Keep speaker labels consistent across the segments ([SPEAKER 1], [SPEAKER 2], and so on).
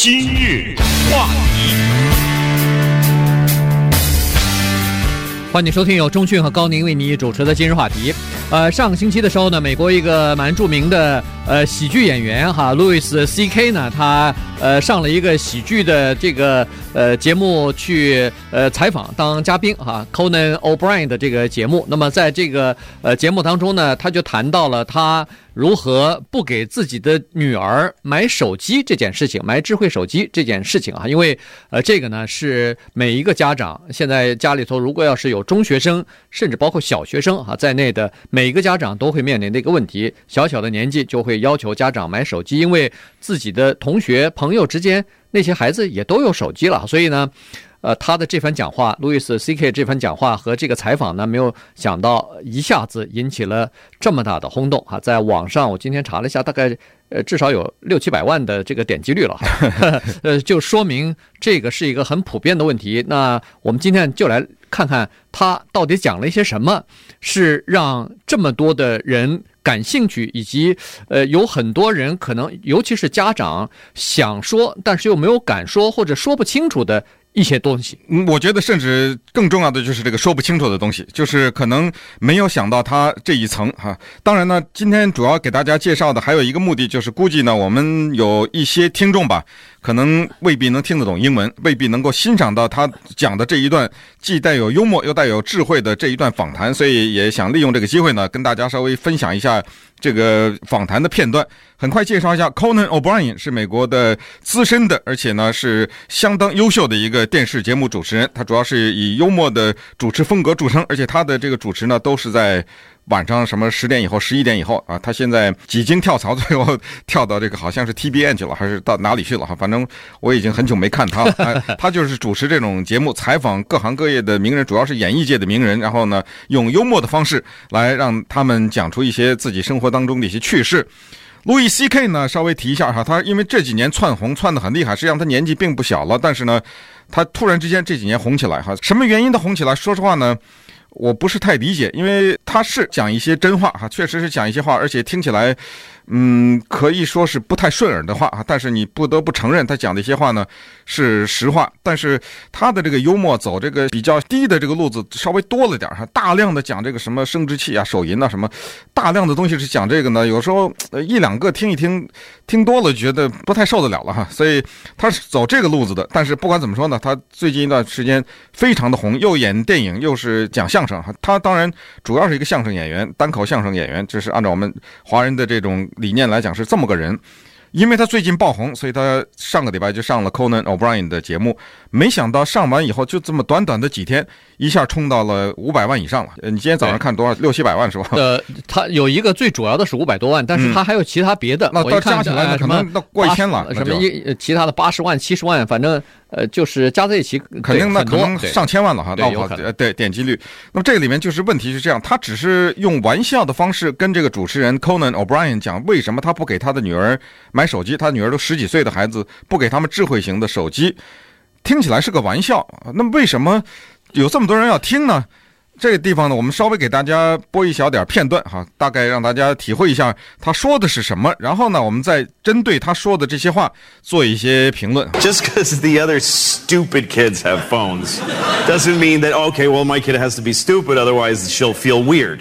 [SPEAKER 1] 今日话题，
[SPEAKER 2] 欢迎收听由钟讯和高宁为你主持的今日话题。呃，上个星期的时候呢，美国一个蛮著名的呃喜剧演员哈，路易斯 C.K. 呢，他呃上了一个喜剧的这个呃节目去呃采访当嘉宾哈，Conan O'Brien 的这个节目。那么在这个呃节目当中呢，他就谈到了他。如何不给自己的女儿买手机这件事情，买智慧手机这件事情啊？因为呃，这个呢是每一个家长现在家里头如果要是有中学生，甚至包括小学生啊在内的每一个家长都会面临的一个问题，小小的年纪就会要求家长买手机，因为自己的同学朋友之间那些孩子也都有手机了，所以呢。呃，他的这番讲话，路易斯 C.K. 这番讲话和这个采访呢，没有想到一下子引起了这么大的轰动哈，在网上我今天查了一下，大概呃至少有六七百万的这个点击率了，呃，就说明这个是一个很普遍的问题。那我们今天就来看看他到底讲了一些什么，是让这么多的人感兴趣，以及呃有很多人可能尤其是家长想说，但是又没有敢说或者说不清楚的。一些东西，
[SPEAKER 3] 嗯，我觉得甚至更重要的就是这个说不清楚的东西，就是可能没有想到他这一层哈。当然呢，今天主要给大家介绍的还有一个目的，就是估计呢，我们有一些听众吧，可能未必能听得懂英文，未必能够欣赏到他讲的这一段既带有幽默又带有智慧的这一段访谈，所以也想利用这个机会呢，跟大家稍微分享一下。这个访谈的片段，很快介绍一下，Conan O'Brien 是美国的资深的，而且呢是相当优秀的一个电视节目主持人。他主要是以幽默的主持风格著称，而且他的这个主持呢都是在晚上什么十点以后、十一点以后啊。他现在几经跳槽，最后跳到这个好像是 TBN 去了，还是到哪里去了哈？反正我已经很久没看他了。他 他就是主持这种节目，采访各行各业的名人，主要是演艺界的名人，然后呢用幽默的方式来让他们讲出一些自己生活当中的一些趣事，路易 C.K. 呢，稍微提一下哈，他因为这几年窜红窜得很厉害，实际上他年纪并不小了，但是呢，他突然之间这几年红起来哈，什么原因他红起来？说实话呢，我不是太理解，因为他是讲一些真话哈，确实是讲一些话，而且听起来。嗯，可以说是不太顺耳的话啊，但是你不得不承认他讲的一些话呢是实话。但是他的这个幽默走这个比较低的这个路子稍微多了点哈，大量的讲这个什么生殖器啊、手淫啊什么，大量的东西是讲这个呢。有时候一两个听一听，听多了觉得不太受得了了哈。所以他是走这个路子的。但是不管怎么说呢，他最近一段时间非常的红，又演电影又是讲相声哈。他当然主要是一个相声演员，单口相声演员，这是按照我们华人的这种。理念来讲是这么个人，因为他最近爆红，所以他上个礼拜就上了 Conan O'Brien 的节目。没想到上完以后，就这么短短的几天，一下冲到了五百万以上了。你今天早上看多少？六七百万是吧？
[SPEAKER 2] 呃，他有一个最主要的是五百多万，但是他还有其他别的。
[SPEAKER 3] 那到加起来可能那过一千了，
[SPEAKER 2] 什么一其他的八十万、七十万，反正呃，就是加在一起，
[SPEAKER 3] 肯定那可能上千万了哈。那我对点击率。那么这个里面就是问题是这样，他只是用玩笑的方式跟这个主持人 Conan O'Brien 讲，为什么他不给他的女儿买手机？他女儿都十几岁的孩子，不给他们智慧型的手机。听起来是个玩笑，那么为什么有这么多人要听呢？这个地方呢，我们稍微给大家播一小点片段哈，大概让大家体会一下他说的是什么。然后呢，我们再针对他说的这些话做一些评论。
[SPEAKER 4] Just because the other stupid kids have phones doesn't mean that okay, well my kid has to be stupid, otherwise she'll feel weird.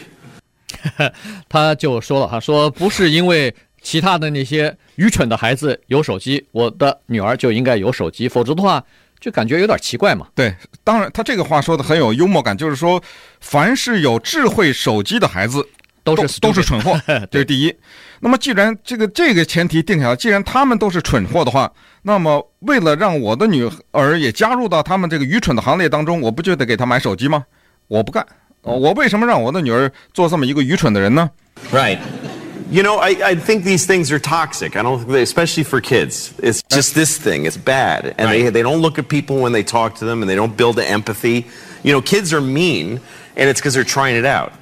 [SPEAKER 2] 他就说了哈，说不是因为其他的那些愚蠢的孩子有手机，我的女儿就应该有手机，否则的话。就感觉有点奇怪嘛。
[SPEAKER 3] 对，当然他这个话说的很有幽默感，就是说，凡是有智慧手机的孩子都是都是蠢货，这是第一。那么既然这个这个前提定下来，既然他们都是蠢货的话，那么为了让我的女儿也加入到他们这个愚蠢的行列当中，我不就得给她买手机吗？我不干，我为什么让我的女儿做这么一个愚蠢的人呢
[SPEAKER 4] ？Right. You know, I, I think these things are toxic. I don't think they, especially for kids. It's just this thing. It's bad. And right. they, they don't look at people when they talk to them and they don't build the empathy. You know, kids are mean and it's because they're trying it out.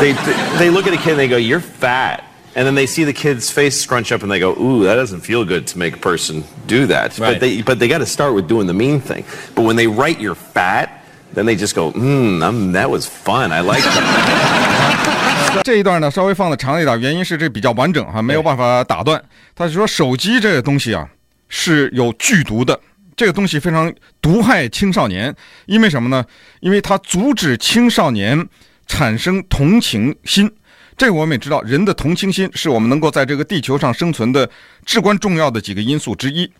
[SPEAKER 4] They, they look at a kid and they go, you're fat. And then they see the kid's face scrunch up and they go, ooh, that doesn't feel good to make a person do that. Right. But they, but they got to start with doing the mean thing. But when they write you're fat, then they just go, hmm, that was fun. I like that.
[SPEAKER 3] 这一段呢，稍微放的长一点，原因是这比较完整哈，没有办法打断。他是说手机这个东西啊，是有剧毒的，这个东西非常毒害青少年。因为什么呢？因为它阻止青少年产生同情心。这个我们也知道，人的同情心是我们能够在这个地球上生存的至关重要的几个因素之一。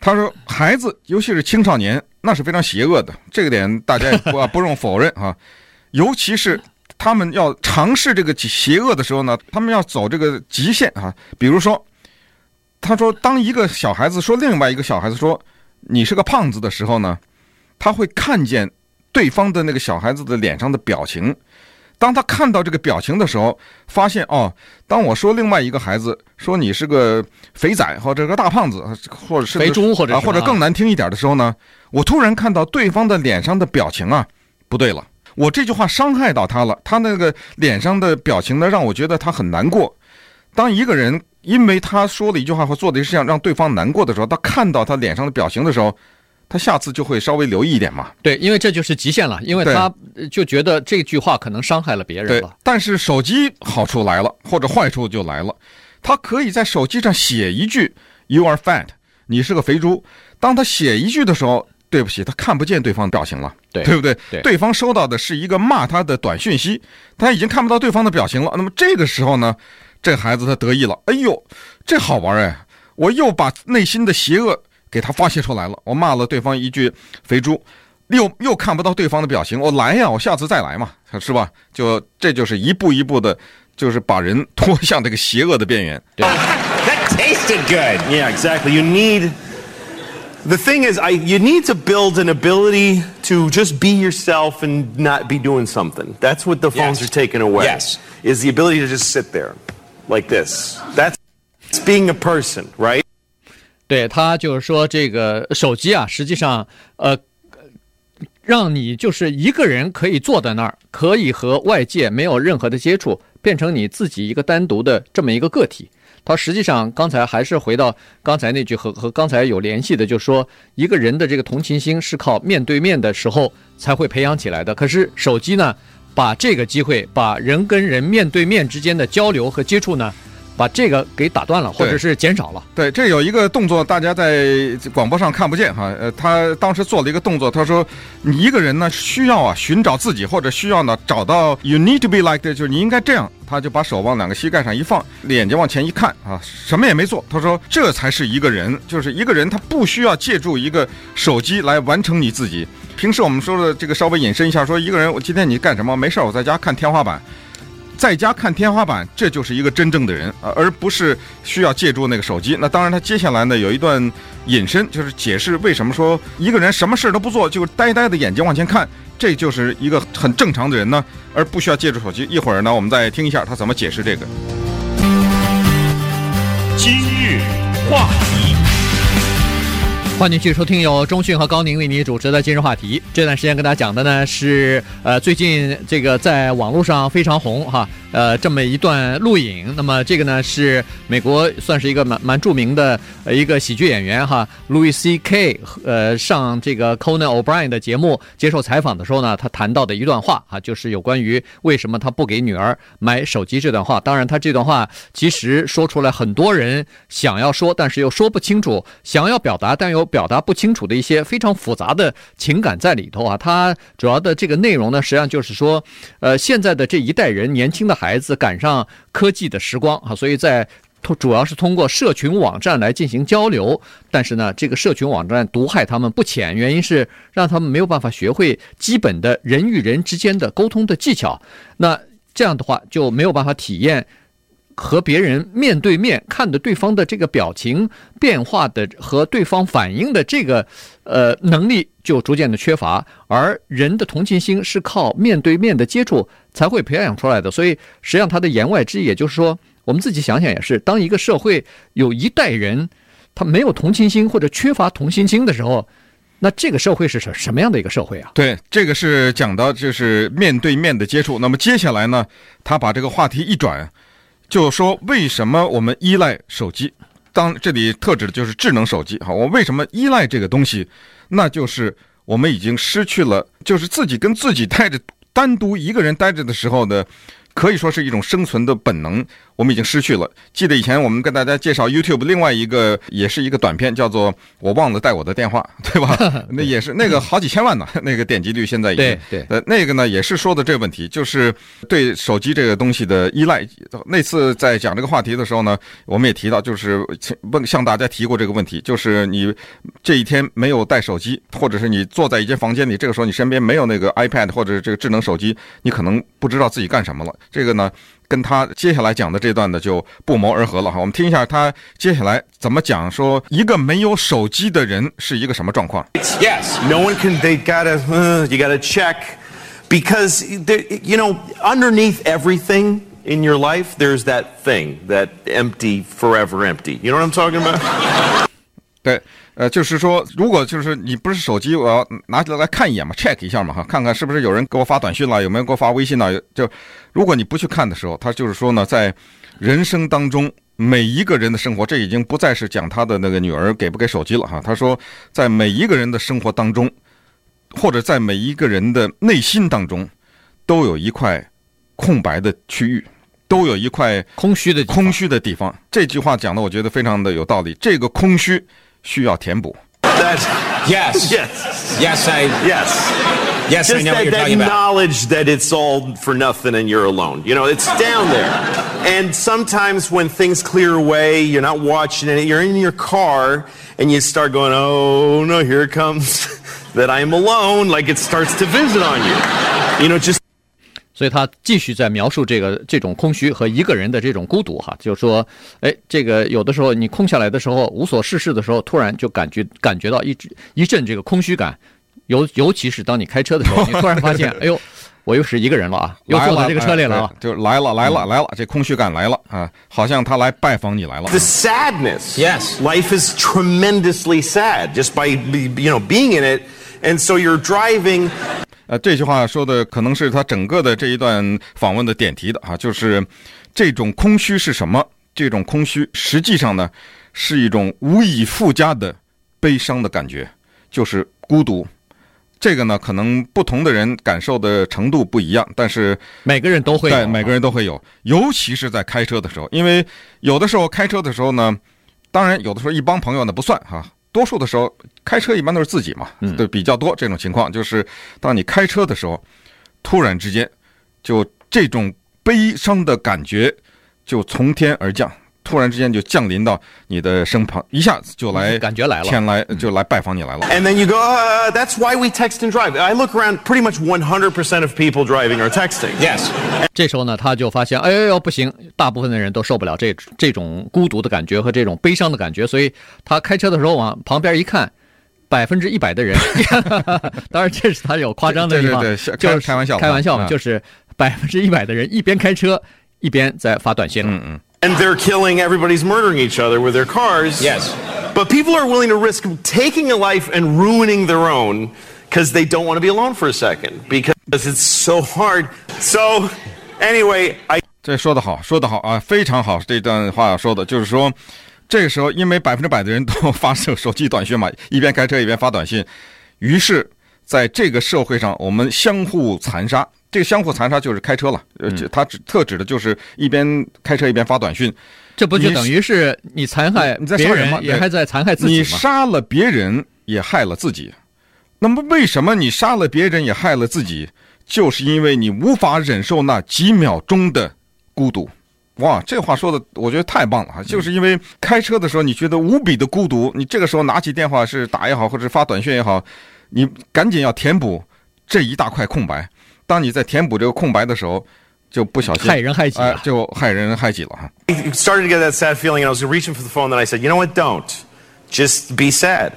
[SPEAKER 3] 他说，孩子，尤其是青少年，那是非常邪恶的，这个点大家也不不容否认啊。尤其是他们要尝试这个邪恶的时候呢，他们要走这个极限啊。比如说，他说，当一个小孩子说另外一个小孩子说你是个胖子的时候呢，他会看见对方的那个小孩子的脸上的表情。当他看到这个表情的时候，发现哦，当我说另外一个孩子说你是个肥仔或者个大胖子，或者是
[SPEAKER 2] 肥猪或者
[SPEAKER 3] 啊，或者更难听一点的时候呢，我突然看到对方的脸上的表情啊，不对了，我这句话伤害到他了，他那个脸上的表情呢，让我觉得他很难过。当一个人因为他说了一句话或做的一事情让对方难过的时候，他看到他脸上的表情的时候。他下次就会稍微留意一点嘛。
[SPEAKER 2] 对，因为这就是极限了，因为他就觉得这句话可能伤害了别人了。
[SPEAKER 3] 对，但是手机好处来了，或者坏处就来了。他可以在手机上写一句 “You are fat”，你是个肥猪。当他写一句的时候，对不起，他看不见对方表情了，
[SPEAKER 2] 对，
[SPEAKER 3] 对不对？
[SPEAKER 2] 对，
[SPEAKER 3] 对方收到的是一个骂他的短讯息，他已经看不到对方的表情了。那么这个时候呢，这孩子他得意了，哎呦，这好玩哎，我又把内心的邪恶。给他发泄出来了，我骂了对方一句“肥猪”，又又看不到对方的表情，我来呀，我下次再来嘛，是吧？就这就是一步一步的，就是把人拖向这个邪恶的边缘。
[SPEAKER 2] 对。
[SPEAKER 4] That tasted good. Yeah, exactly. You need the thing is, I you need to build an ability to just be yourself and not be doing something. That's what the phones
[SPEAKER 1] Yes.
[SPEAKER 4] are taking away.
[SPEAKER 1] Yes.
[SPEAKER 4] Is the ability to just sit there, like this. That's being a person, right?
[SPEAKER 2] 对，他就是说，这个手机啊，实际上，呃，让你就是一个人可以坐在那儿，可以和外界没有任何的接触，变成你自己一个单独的这么一个个体。他实际上刚才还是回到刚才那句和和刚才有联系的，就说，一个人的这个同情心是靠面对面的时候才会培养起来的。可是手机呢，把这个机会，把人跟人面对面之间的交流和接触呢，把这个给打断了，或者是减少了。
[SPEAKER 3] 对，这有一个动作，大家在广播上看不见哈。呃，他当时做了一个动作，他说：“你一个人呢，需要啊寻找自己，或者需要呢找到 you need to be like 就是你应该这样。”他就把手往两个膝盖上一放，眼睛往前一看啊，什么也没做。他说：“这才是一个人，就是一个人，他不需要借助一个手机来完成你自己。平时我们说的这个稍微引申一下，说一个人，我今天你干什么？没事，我在家看天花板。”在家看天花板，这就是一个真正的人，而不是需要借助那个手机。那当然，他接下来呢有一段隐身，就是解释为什么说一个人什么事都不做，就呆呆的眼睛往前看，这就是一个很正常的人呢，而不需要借助手机。一会儿呢，我们再听一下他怎么解释这个。
[SPEAKER 1] 今日话题。
[SPEAKER 2] 欢迎继续收听由中讯和高宁为你主持的今日话题。这段时间跟大家讲的呢是，呃，最近这个在网络上非常红哈，呃，这么一段录影。那么这个呢是美国算是一个蛮蛮著名的一个喜剧演员哈，Louis C.K. 呃上这个 Conan O'Brien 的节目接受采访的时候呢，他谈到的一段话啊，就是有关于为什么他不给女儿买手机这段话。当然，他这段话其实说出来很多人想要说，但是又说不清楚，想要表达但又。表达不清楚的一些非常复杂的情感在里头啊，它主要的这个内容呢，实际上就是说，呃，现在的这一代人，年轻的孩子赶上科技的时光啊，所以在主要是通过社群网站来进行交流，但是呢，这个社群网站毒害他们不浅，原因是让他们没有办法学会基本的人与人之间的沟通的技巧，那这样的话就没有办法体验。和别人面对面看的对方的这个表情变化的和对方反应的这个呃能力就逐渐的缺乏，而人的同情心是靠面对面的接触才会培养出来的。所以实际上他的言外之意，也就是说，我们自己想想也是，当一个社会有一代人他没有同情心或者缺乏同情心的时候，那这个社会是什什么样的一个社会啊？
[SPEAKER 3] 对，这个是讲到就是面对面的接触。那么接下来呢，他把这个话题一转。就说为什么我们依赖手机？当这里特指的就是智能手机。好，我为什么依赖这个东西？那就是我们已经失去了，就是自己跟自己待着，单独一个人待着的时候呢，可以说是一种生存的本能。我我们已经失去了。记得以前我们跟大家介绍 YouTube 另外一个也是一个短片，叫做“我忘了带我的电话”，对吧？那也是那个好几千万呢，那个点击率现在已经
[SPEAKER 2] 对对
[SPEAKER 3] 呃，那个呢也是说的这个问题，就是对手机这个东西的依赖。那次在讲这个话题的时候呢，我们也提到，就是问向大家提过这个问题，就是你这一天没有带手机，或者是你坐在一间房间里，这个时候你身边没有那个 iPad 或者这个智能手机，你可能不知道自己干什么了。这个呢，跟他接下来讲的这段呢就不谋而合了哈。我们听一下他接下来怎么讲，说一个没有手机的人是一个什么状况。
[SPEAKER 4] Yes. No one can. They gotta. Uh, you gotta check because there, you know underneath everything in your life, there's that thing that empty, forever empty. You know what I'm talking about?
[SPEAKER 3] 对， 呃，就是说，如果就是你不是手机，我要拿起来来看一眼嘛，check 一下嘛，哈，看看是不是有人给我发短信了，有没有给我发微信了？就如果你不去看的时候，他就是说呢，在人生当中每一个人的生活，这已经不再是讲他的那个女儿给不给手机了哈。他说，在每一个人的生活当中，或者在每一个人的内心当中，都有一块空白的区域，都有一块
[SPEAKER 2] 空虚的
[SPEAKER 3] 空虚的地方。这句话讲的，我觉得非常的有道理。这个空虚需要填补。
[SPEAKER 4] That.
[SPEAKER 5] Yes.
[SPEAKER 4] Yes.
[SPEAKER 5] Yes, I.
[SPEAKER 4] Yes.
[SPEAKER 5] Yes, I
[SPEAKER 4] Just
[SPEAKER 5] know what
[SPEAKER 4] that,
[SPEAKER 5] you're
[SPEAKER 4] that
[SPEAKER 5] talking about.
[SPEAKER 4] knowledge that it's all for nothing and you're alone. You know, it's down there. And sometimes when things clear away, you're not watching it, you're in your car and you start going, oh no, here it comes that I'm alone. Like it starts to visit on you. You know, just
[SPEAKER 2] 所以他继续在描述这个这种空虚和一个人的这种孤独哈，就是说，哎，这个有的时候你空下来的时候，无所事事的时候，突然就感觉感觉到一一阵这个空虚感，尤尤其是当你开车的时候，你突然发现，哎呦，我又是一个人了啊，又坐到这个车里了啊
[SPEAKER 3] 哎，就来了来了来了，这空虚感来了啊，好像他来拜访你来了。
[SPEAKER 4] the sadness.
[SPEAKER 5] Yes.
[SPEAKER 4] Life is tremendously sad just by, you know, being in it. And so you're driving
[SPEAKER 3] 呃，这句话说的可能是他整个的这一段访问的点题的啊，就是这种空虚是什么？这种空虚实际上呢，是一种无以复加的悲伤的感觉，就是孤独。这个呢，可能不同的人感受的程度不一样，但是
[SPEAKER 2] 每个人都会有
[SPEAKER 3] 对每个人都会有，尤其是在开车的时候，因为有的时候开车的时候呢，当然有的时候一帮朋友呢不算哈。多数的时候开车一般都是自己嘛，对，比较多这种情况，就是当你开车的时候，突然之间就这种悲伤的感觉就从天而降，突然之间就降临到你的身旁，一下子就来
[SPEAKER 2] 感觉来了
[SPEAKER 3] 前来就来拜访你来了。
[SPEAKER 4] And then you go, uh, that's why we text and drive. I look around, pretty much 100% of people driving are texting.
[SPEAKER 5] Yes.
[SPEAKER 2] 这时候呢，他就发现，哎呦呦，不行，大部分的人都受不了这这种孤独的感觉和这种悲伤的感觉，所以他开车的时候往旁边一看，百分之一百的人，当然这是他有夸张的地方，
[SPEAKER 3] 对对对
[SPEAKER 2] 就是
[SPEAKER 3] 开开玩笑
[SPEAKER 2] 开玩笑就是百分之一百的人一边开车一边在发短信了。
[SPEAKER 3] 嗯嗯。
[SPEAKER 4] And they're killing, everybody's murdering each other with their cars.
[SPEAKER 5] Yes.
[SPEAKER 4] But people are willing to risk taking a life and ruining their own because they don't want to be alone for a second because it's so hard. So, anyway, I
[SPEAKER 3] 这说得好，说得好啊，非常好。这段话说的就是说，这个时候因为百分之百的人都发射手机短讯嘛，一边开车一边发短信，于是在这个社会上，我们相互残杀。 这个相互残杀就是开车了，呃，这它指特指的就是一边开车一边发短讯，
[SPEAKER 2] 这不就等于是你残害
[SPEAKER 3] 你在
[SPEAKER 2] 别
[SPEAKER 3] 杀人
[SPEAKER 2] 吗，也还在残害自己
[SPEAKER 3] 你？杀了别人也害了自己。那么为什么你杀了别人也害了自己？就是因为你无法忍受那几秒钟的孤独。哇，这话说的我觉得太棒了哈！就是因为开车的时候你觉得无比的孤独，你这个时候拿起电话是打也好，或者发短讯也好，你赶紧要填补这一大块空白。当你在填补这个空白的时候，就不小心
[SPEAKER 2] 害人害己
[SPEAKER 3] 就害人害己了哈。
[SPEAKER 4] started to get that sad feeling and I was reaching for the phone. Then I said, you know what? Don't. Just be sad.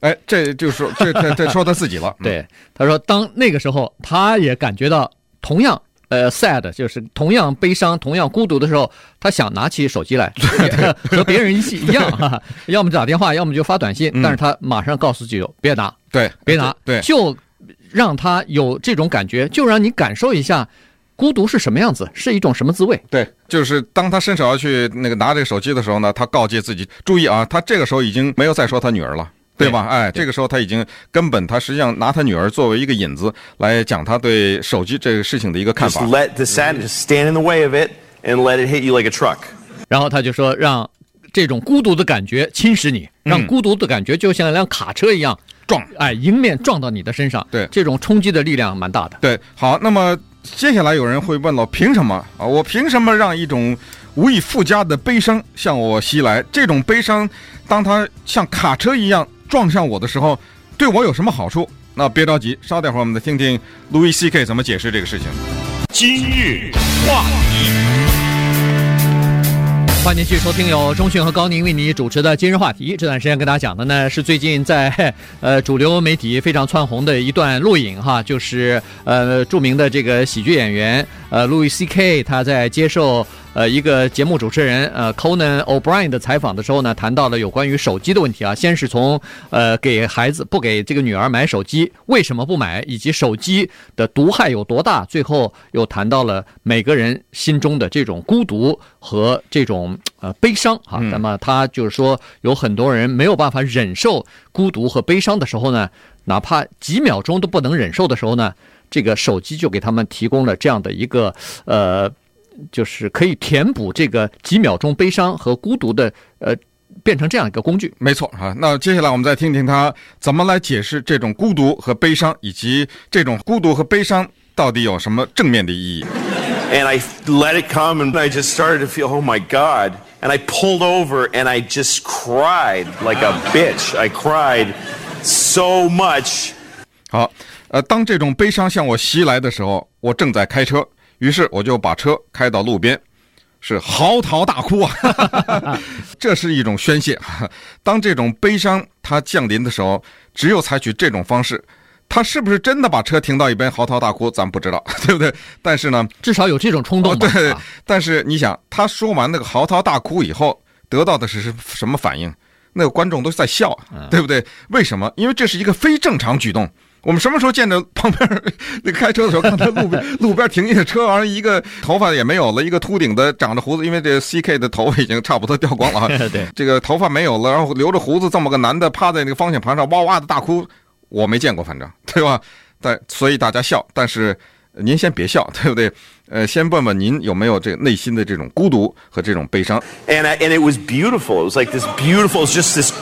[SPEAKER 3] 哎，这就是说这这这说他自己了。嗯
[SPEAKER 2] 对，他说，当那个时候，他也感觉到同样呃 sad，就是同样悲伤、同样孤独的时候，他想拿起手机来，和别人一起一样哈，要么打电话，要么就发短信，但是他马上告诉自己别拿，
[SPEAKER 3] 对，
[SPEAKER 2] 别拿，
[SPEAKER 3] 对，
[SPEAKER 2] 就让他有这种感觉，就让你感受一下孤独是什么样子，是一种什么滋味。
[SPEAKER 3] 对，就是当他伸手要去那个拿这个手机的时候呢，他告诫自己注意啊，他这个时候已经没有再说他女儿了。对吧？哎，这个时候他已经根本他实际上拿他女儿作为一个引子来讲他对手机这个事情的一个看法。
[SPEAKER 4] let the sadness stand in the way of it and let it hit you like a truck.
[SPEAKER 2] 然后他就说，让这种孤独的感觉侵蚀你，让孤独的感觉就像一辆卡车一样
[SPEAKER 3] 撞，
[SPEAKER 2] 哎，迎面撞到你的身上。
[SPEAKER 3] 对，
[SPEAKER 2] 这种冲击的力量蛮大的。
[SPEAKER 3] 对，好，那么接下来有人会问了，凭什么啊？我凭什么让一种无以复加的悲伤向我袭来？这种悲伤，当它像卡车一样撞向我的时候，对我有什么好处？那别着急，稍待会儿我们再听听 Louis C.K. 怎么解释这个事情。
[SPEAKER 1] 今日话题。
[SPEAKER 2] 欢迎继续收听由中讯和高宁为你主持的今日话题。这段时间跟大家讲的呢是最近在呃主流媒体非常窜红的一段录影哈，就是呃著名的这个喜剧演员呃路易 C.K. 他在接受。呃，一个节目主持人呃，Conan O'Brien 的采访的时候呢，谈到了有关于手机的问题啊。先是从呃给孩子不给这个女儿买手机，为什么不买，以及手机的毒害有多大，最后又谈到了每个人心中的这种孤独和这种呃悲伤啊。那么他就是说，有很多人没有办法忍受孤独和悲伤的时候呢，哪怕几秒钟都不能忍受的时候呢，这个手机就给他们提供了这样的一个呃。就是可以填补这个几秒钟悲伤和孤独的，呃，变成这样一个工具。
[SPEAKER 3] 没错啊，那接下来我们再听听他怎么来解释这种孤独和悲伤，以及这种孤独和悲伤到底有什么正面的意义。
[SPEAKER 4] And I let it come, and I just started to feel, oh my God! And I pulled over, and I just cried like a bitch. I cried so much.
[SPEAKER 3] 好，呃，当这种悲伤向我袭来的时候，我正在开车。于是我就把车开到路边，是嚎啕大哭啊！这是一种宣泄。当这种悲伤它降临的时候，只有采取这种方式。他是不是真的把车停到一边嚎啕大哭，咱不知道，对不对？但是呢，
[SPEAKER 2] 至少有这种冲动。
[SPEAKER 3] 哦，对，但是你想，他说完那个嚎啕大哭以后，得到的是什么反应？那个观众都在笑，对不对？为什么？因为这是一个非正常举动。我们什么时候见着旁边那个开车的时候，看他路边路边停一个车，完了一个头发也没有了，一个秃顶的长着胡子，因为这 CK 的头发已经差不多掉光了，
[SPEAKER 2] 对，
[SPEAKER 3] 这个头发没有了，然后留着胡子这么个男的趴在那个方向盘上哇哇的大哭，我没见过，反正对吧？但所以大家笑，但是。您先别笑，对不对？呃，先问问您有没有这个内心的这种孤独和这种悲伤。
[SPEAKER 4] And I, and it was beautiful. It was like this beautiful. It's just this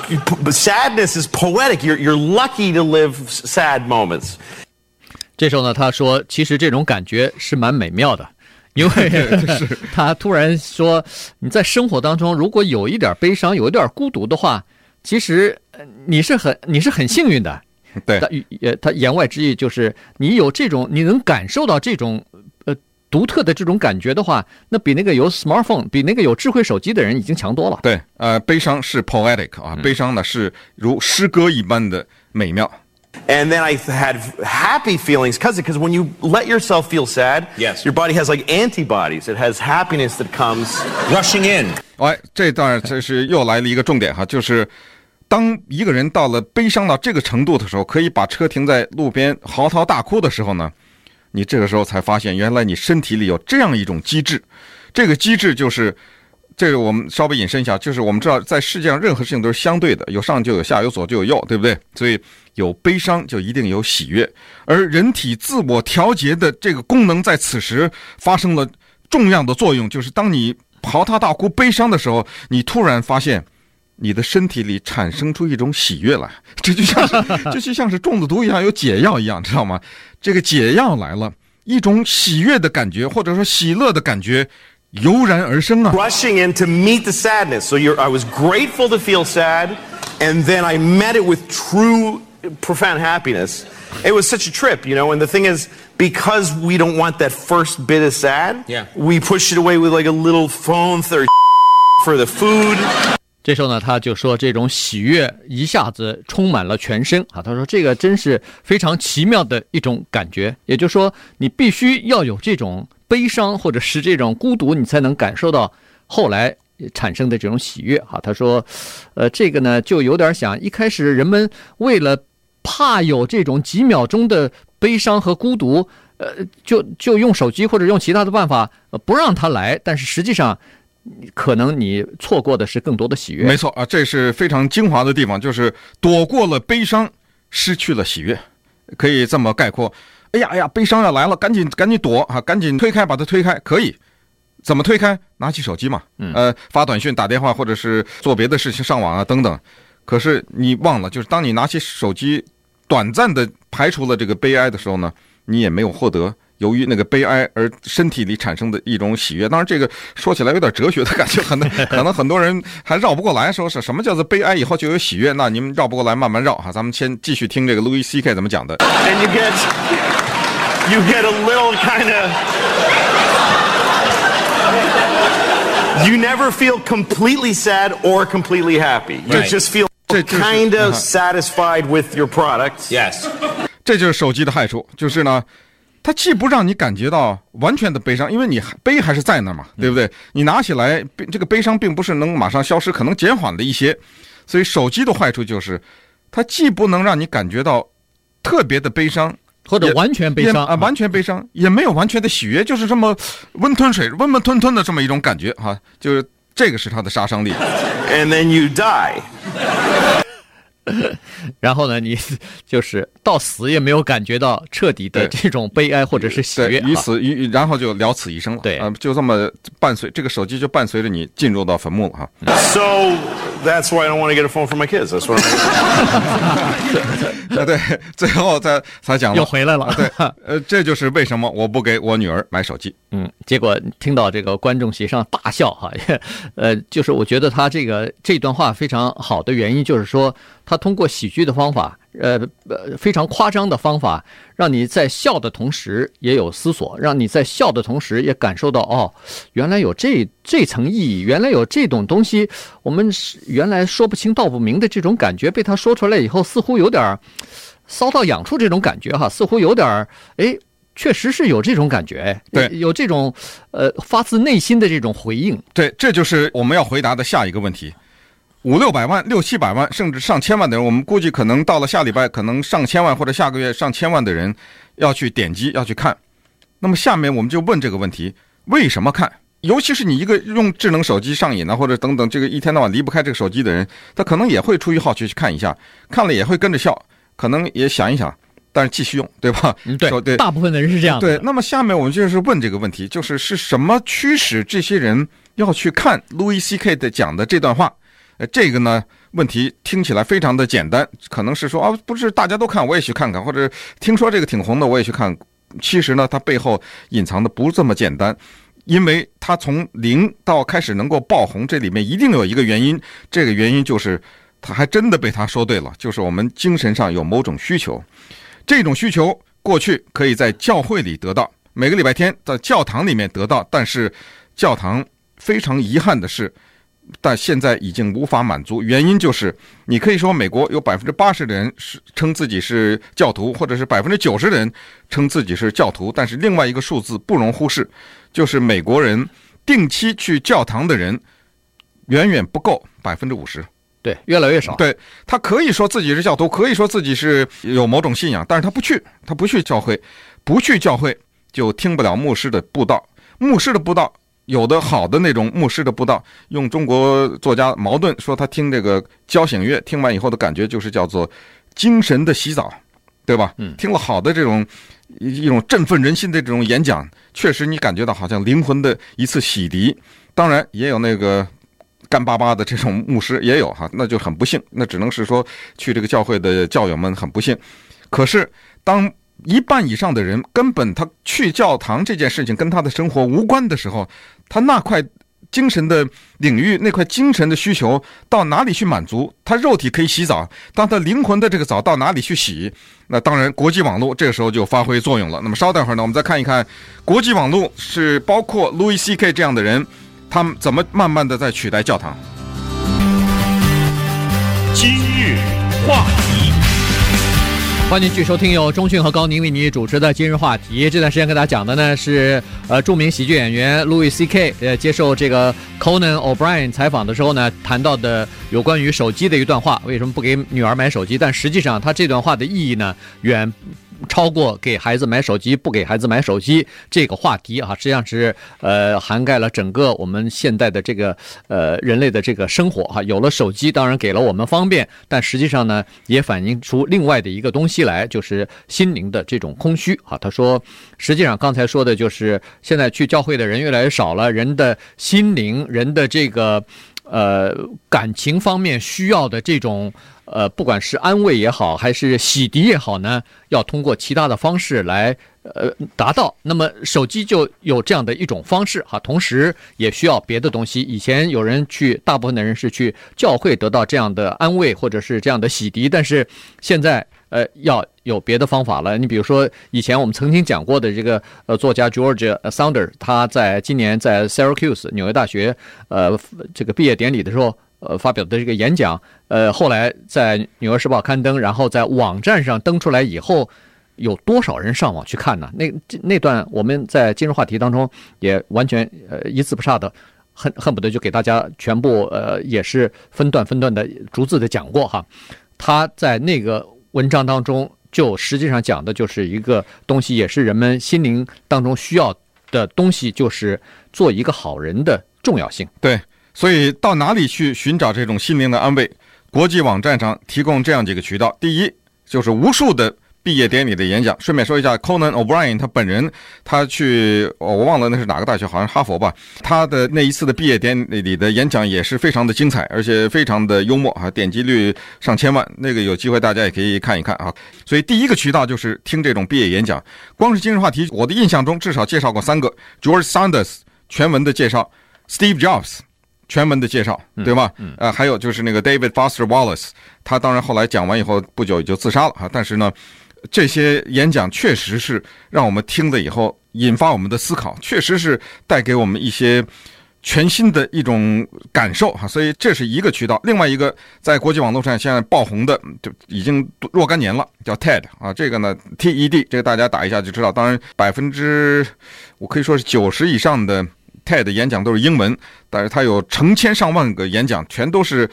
[SPEAKER 4] sadness is poetic. You're you're lucky to live sad moments.
[SPEAKER 2] 这时候呢，他说，其实这种感觉是蛮美妙的，因为是他突然说，你在生活当中如果有一点悲伤，有一点孤独的话，其实你是很你是很幸运的。
[SPEAKER 3] 对，
[SPEAKER 2] 他也他言外之意就是，你有这种，你能感受到这种，呃，独特的这种感觉的话，那比那个有 smartphone，比那个有智慧手机的人已经强多了。
[SPEAKER 3] 对，呃，悲伤是 poetic 啊，悲伤呢是如诗歌一般的美妙。
[SPEAKER 4] And then I had happy feelings because because when you let yourself feel sad,
[SPEAKER 5] yes,
[SPEAKER 4] your body has like antibodies. It has happiness that comes
[SPEAKER 5] rushing in.
[SPEAKER 3] 哎，这段这是又来了一个重点哈，就是。当一个人到了悲伤到这个程度的时候，可以把车停在路边嚎啕大哭的时候呢，你这个时候才发现，原来你身体里有这样一种机制。这个机制就是，这个我们稍微引申一下，就是我们知道，在世界上任何事情都是相对的，有上就有下，有左就有右，对不对？所以有悲伤就一定有喜悦，而人体自我调节的这个功能在此时发生了重要的作用，就是当你嚎啕大哭悲伤的时候，你突然发现。你的身体里产生出一种喜悦来，这就像是，这就像是中了毒一样，有解药一样，知道吗？这个解药来了，一种喜悦的感觉，或者说喜乐的感觉油然而生啊。
[SPEAKER 4] Rushing in to meet the sadness, so you're, I was grateful to feel sad, and then I met it with true, profound happiness. It was such a trip, you know. And the thing is, because we don't want that first bit of sad,
[SPEAKER 5] yeah,
[SPEAKER 4] we push it away with like a little phone third for the food.
[SPEAKER 2] 这时候呢，他就说这种喜悦一下子充满了全身啊！他说这个真是非常奇妙的一种感觉。也就是说，你必须要有这种悲伤或者是这种孤独，你才能感受到后来产生的这种喜悦啊！他说，呃，这个呢就有点想一开始人们为了怕有这种几秒钟的悲伤和孤独，呃，就就用手机或者用其他的办法，呃，不让他来，但是实际上。可能你错过的是更多的喜悦。
[SPEAKER 3] 没错啊，这是非常精华的地方，就是躲过了悲伤，失去了喜悦，可以这么概括。哎呀哎呀，悲伤要来了，赶紧赶紧躲啊，赶紧推开，把它推开，可以。怎么推开？拿起手机嘛，呃，发短信、打电话，或者是做别的事情、上网啊等等。可是你忘了，就是当你拿起手机，短暂的排除了这个悲哀的时候呢，你也没有获得由于那个悲哀而身体里产生的一种喜悦。当然，这个说起来有点哲学的感觉，可能可能很多人还绕不过来，说是什么叫做悲哀以后就有喜悦？那你们绕不过来，慢慢绕哈。咱们先继续听这个 Louis C.K. 怎么讲的。
[SPEAKER 4] And you get, you get a little kind of. You never feel completely sad or completely happy. You just feel kind
[SPEAKER 3] 嗯
[SPEAKER 4] of satisfied with your product.
[SPEAKER 5] Yes.
[SPEAKER 3] 这就是手机的害处，就是呢，它既不让你感觉到完全的悲伤，因为你悲还是在那嘛，对不对？你拿起来，悲这个悲伤并不是能马上消失，可能减缓了一些。所以手机的坏处就是，它既不能让你感觉到特别的悲伤，
[SPEAKER 2] 或者完全悲伤
[SPEAKER 3] 也啊，完全悲伤，也没有完全的喜悦，就是这么温吞水、温温吞吞的这么一种感觉哈、就是这个是它的杀伤力。
[SPEAKER 4] And then you die.
[SPEAKER 2] 然后呢，你就是到死也没有感觉到彻底的这种悲哀或者是喜，悦。
[SPEAKER 3] 于
[SPEAKER 2] 哈
[SPEAKER 3] 此于然后就了此一生了。
[SPEAKER 2] 对
[SPEAKER 3] 啊、就这么伴随这个手机就伴随着你进入到坟墓了哈。
[SPEAKER 4] So that's why I don't want to get a phone for my kids. That's what
[SPEAKER 3] 啊 对，最后再才讲了
[SPEAKER 2] 又回来了
[SPEAKER 3] 啊对，呃，这就是为什么我不给我女儿买手机。
[SPEAKER 2] 嗯，结果听到这个观众席上大笑哈，呃，就是我觉得他这个这段话非常好的原因，就是说他通过喜剧的方法，呃呃非常夸张的方法，让你在笑的同时也有思索，让你在笑的同时也感受到哦，原来有这这层意义，原来有这种东西，我们是原来说不清道不明的这种感觉，被他说出来以后，似乎有点儿搔到痒处这种感觉哈，似乎有点儿哎。确实是有这种感觉，哎
[SPEAKER 3] 对
[SPEAKER 2] 有这种呃发自内心的这种回应。
[SPEAKER 3] 对，这就是我们要回答的下一个问题。五六百万、六七百万，甚至上千万的人，我们估计可能到了下礼拜，可能上千万或者下个月上千万的人要去点击、要去看。那么下面我们就问这个问题：为什么看？尤其是你一个用智能手机上瘾啊，或者等等，这个一天到晚离不开这个手机的人，他可能也会出于好奇去看一下，看了也会跟着笑，可能也想一想，但是继续用，对吧？
[SPEAKER 2] 嗯，
[SPEAKER 3] 对对，
[SPEAKER 2] 大部分的人是这样的。
[SPEAKER 3] 对，那么下面我们就是问这个问题，就是是什么驱使这些人要去看 Louis C.K. 的讲的这段话？这个呢问题听起来非常的简单，可能是说啊，不是大家都看，我也去看看，或者听说这个挺红的，我也去看。其实呢，它背后隐藏的不这么简单，因为它从零到开始能够爆红，这里面一定有一个原因，这个原因就是他还真的被他说对了，就是我们精神上有某种需求。这种需求过去可以在教会里得到，每个礼拜天在教堂里面得到，但是教堂非常遗憾的是，但现在已经无法满足。原因就是，你可以说美国有百分之八十的人是称自己是教徒，或者是百分之九十的人称自己是教徒，但是另外一个数字不容忽视，就是美国人定期去教堂的人远远不够百分之五十。
[SPEAKER 2] 对，越来越少。
[SPEAKER 3] 对，他可以说自己是教徒，可以说自己是有某种信仰，但是他不去，他不去教会，不去教会就听不了牧师的布道。牧师的布道，有的好的那种牧师的布道，用中国作家茅盾说，他听这个交响乐，听完以后的感觉就是叫做精神的洗澡，对吧？嗯，听了好的这种一一种振奋人心的这种演讲，确实你感觉到好像灵魂的一次洗涤。当然也有那个。干巴巴的这种牧师也有哈，那就很不幸，那只能是说去这个教会的教友们很不幸。可是当一半以上的人根本他去教堂这件事情跟他的生活无关的时候，他那块精神的领域，那块精神的需求到哪里去满足？他肉体可以洗澡，当他灵魂的这个澡到哪里去洗？那当然国际网络这个时候就发挥作用了。那么稍等会儿呢，我们再看一看国际网络是包括 Louis C.K. 这样的人。他们怎么慢慢的在取代教堂？
[SPEAKER 1] 今日话题，
[SPEAKER 2] 欢迎继续收听由中讯和高宁为你主持的今日话题。这段时间跟大家讲的呢是呃著名喜剧演员 Louis C.K. 呃接受这个 Conan O'Brien 采访的时候呢谈到的有关于手机的一段话。为什么不给女儿买手机？但实际上他这段话的意义呢远。超过给孩子买手机不给孩子买手机这个话题啊，实际上是呃涵盖了整个我们现在的这个呃人类的这个生活哈。有了手机，当然给了我们方便，但实际上呢，也反映出另外的一个东西来，就是心灵的这种空虚啊。他说，实际上刚才说的就是现在去教会的人越来越少了，人的心灵，人的这个呃感情方面需要的这种。呃，不管是安慰也好，还是洗涤也好呢，要通过其他的方式来呃达到。那么手机就有这样的一种方式哈，同时也需要别的东西。以前有人去，大部分的人是去教会得到这样的安慰或者是这样的洗涤，但是现在呃要有别的方法了。你比如说以前我们曾经讲过的这个呃作家 George Saunders，他在今年在 Syracuse 纽约大学呃这个毕业典礼的时候。呃，发表的这个演讲，呃，后来在《纽约时报》刊登，然后在网站上登出来以后，有多少人上网去看呢？那那段我们在今日话题当中也完全呃一字不差的，恨恨不得就给大家全部呃也是分段分段的逐字的讲过哈。他在那个文章当中就实际上讲的就是一个东西，也是人们心灵当中需要的东西，就是做一个好人的重要性。
[SPEAKER 3] 对。所以到哪里去寻找这种心灵的安慰？国际网站上提供这样几个渠道。第一，就是无数的毕业典礼的演讲。顺便说一下，Conan O'Brien 他本人，他去我忘了那是哪个大学，好像哈佛吧。他的那一次的毕业典礼的演讲也是非常的精彩，而且非常的幽默啊，点击率上千万。那个有机会大家也可以看一看啊。所以第一个渠道就是听这种毕业演讲。光是今日话题，我的印象中至少介绍过三个：George Sanders 全文的介绍，Steve Jobs。全文的介绍，对吧？
[SPEAKER 2] 嗯，
[SPEAKER 3] 呃，还有就是那个 David Foster Wallace，他当然后来讲完以后不久也就自杀了哈。但是呢，这些演讲确实是让我们听了以后引发我们的思考，确实是带给我们一些全新的一种感受哈。所以这是一个渠道，另外一个在国际网络上现在爆红的就已经若干年了，叫 TED 啊，这个呢 TED，这个大家打一下就知道。当然百分之我可以说是九十以上的。TED 演讲都是英文，但是他有成千上万个演讲，全都是，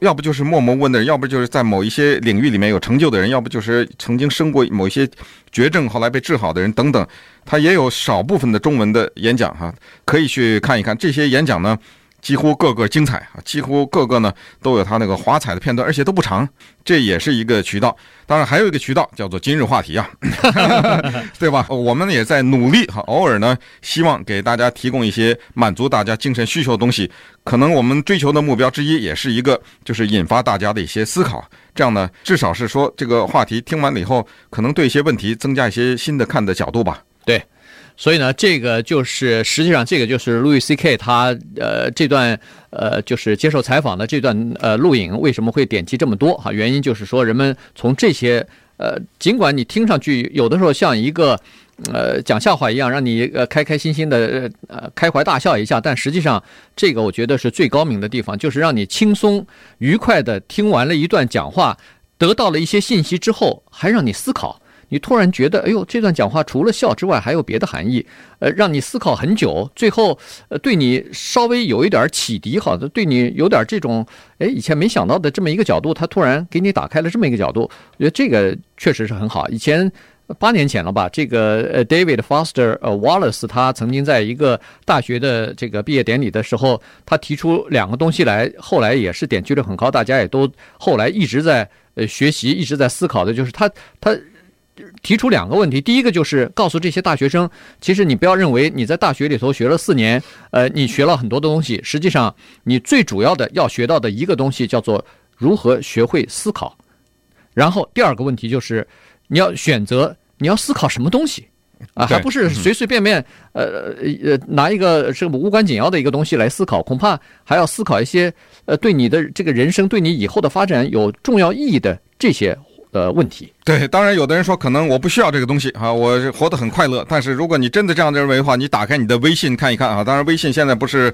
[SPEAKER 3] 要不就是默默问的人，要不就是在某一些领域里面有成就的人，要不就是曾经生过某一些绝症后来被治好的人等等。他也有少部分的中文的演讲哈，可以去看一看这些演讲呢。几乎个个精彩啊！几乎个个呢都有他那个华彩的片段，而且都不长，这也是一个渠道。当然还有一个渠道叫做今日话题啊，对吧？我们也在努力哈，偶尔呢希望给大家提供一些满足大家精神需求的东西。可能我们追求的目标之一也是一个，就是引发大家的一些思考。这样呢，至少是说这个话题听完了以后，可能对一些问题增加一些新的看的角度吧。
[SPEAKER 2] 对。所以呢，这个就是实际上，这个就是路易 C.K. 他呃这段呃就是接受采访的这段呃录影为什么会点击这么多哈？原因就是说，人们从这些呃，尽管你听上去有的时候像一个呃讲笑话一样，让你呃开开心心的呃开怀大笑一下，但实际上这个我觉得是最高明的地方，就是让你轻松愉快的听完了一段讲话，得到了一些信息之后，还让你思考。你突然觉得，哎呦，这段讲话除了笑之外，还有别的含义，呃，让你思考很久，最后，呃，对你稍微有一点启迪，好的，对你有点这种，哎，以前没想到的这么一个角度，他突然给你打开了这么一个角度，我觉得这个确实是很好。以前八年前了吧，这个呃，David Foster Wallace 他曾经在一个大学的这个毕业典礼的时候，他提出两个东西来，后来也是点击率很高，大家也都后来一直在呃学习，一直在思考的，就是他他。提出两个问题，第一个就是告诉这些大学生，其实你不要认为你在大学里头学了四年，呃，你学了很多的东西，实际上你最主要的要学到的一个东西叫做如何学会思考。然后第二个问题就是你要选择你要思考什么东西啊，还不是随随便便呃呃拿一个这个无关紧要的一个东西来思考，恐怕还要思考一些呃对你的这个人生对你以后的发展有重要意义的这些。的问题，
[SPEAKER 3] 对，当然有的人说可能我不需要这个东西啊，我活得很快乐。但是如果你真的这样认为的话，你打开你的微信看一看啊，当然微信现在不是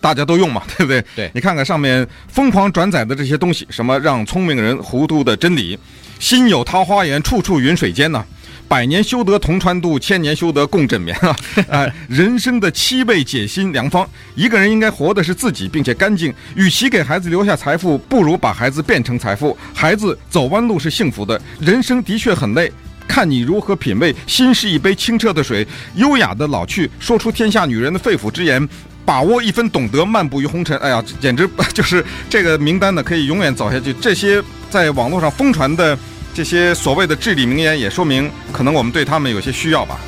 [SPEAKER 3] 大家都用嘛，对不对？
[SPEAKER 2] 对，
[SPEAKER 3] 你看看上面疯狂转载的这些东西，什么让聪明人糊涂的真理，心有桃花源，处处云水间呢、啊。百年修得同船渡，千年修得共枕眠啊！唉，人生的七味解心良方。一个人应该活的是自己，并且干净。与其给孩子留下财富，不如把孩子变成财富。孩子走弯路是幸福的。人生的确很累，看你如何品味。心是一杯清澈的水，优雅的老去。说出天下女人的肺腑之言，把握一分懂得，漫步于红尘。哎呀，简直就是这个名单呢，可以永远走下去。这些在网络上疯传的。这些所谓的至理名言也说明可能我们对他们有些需要吧。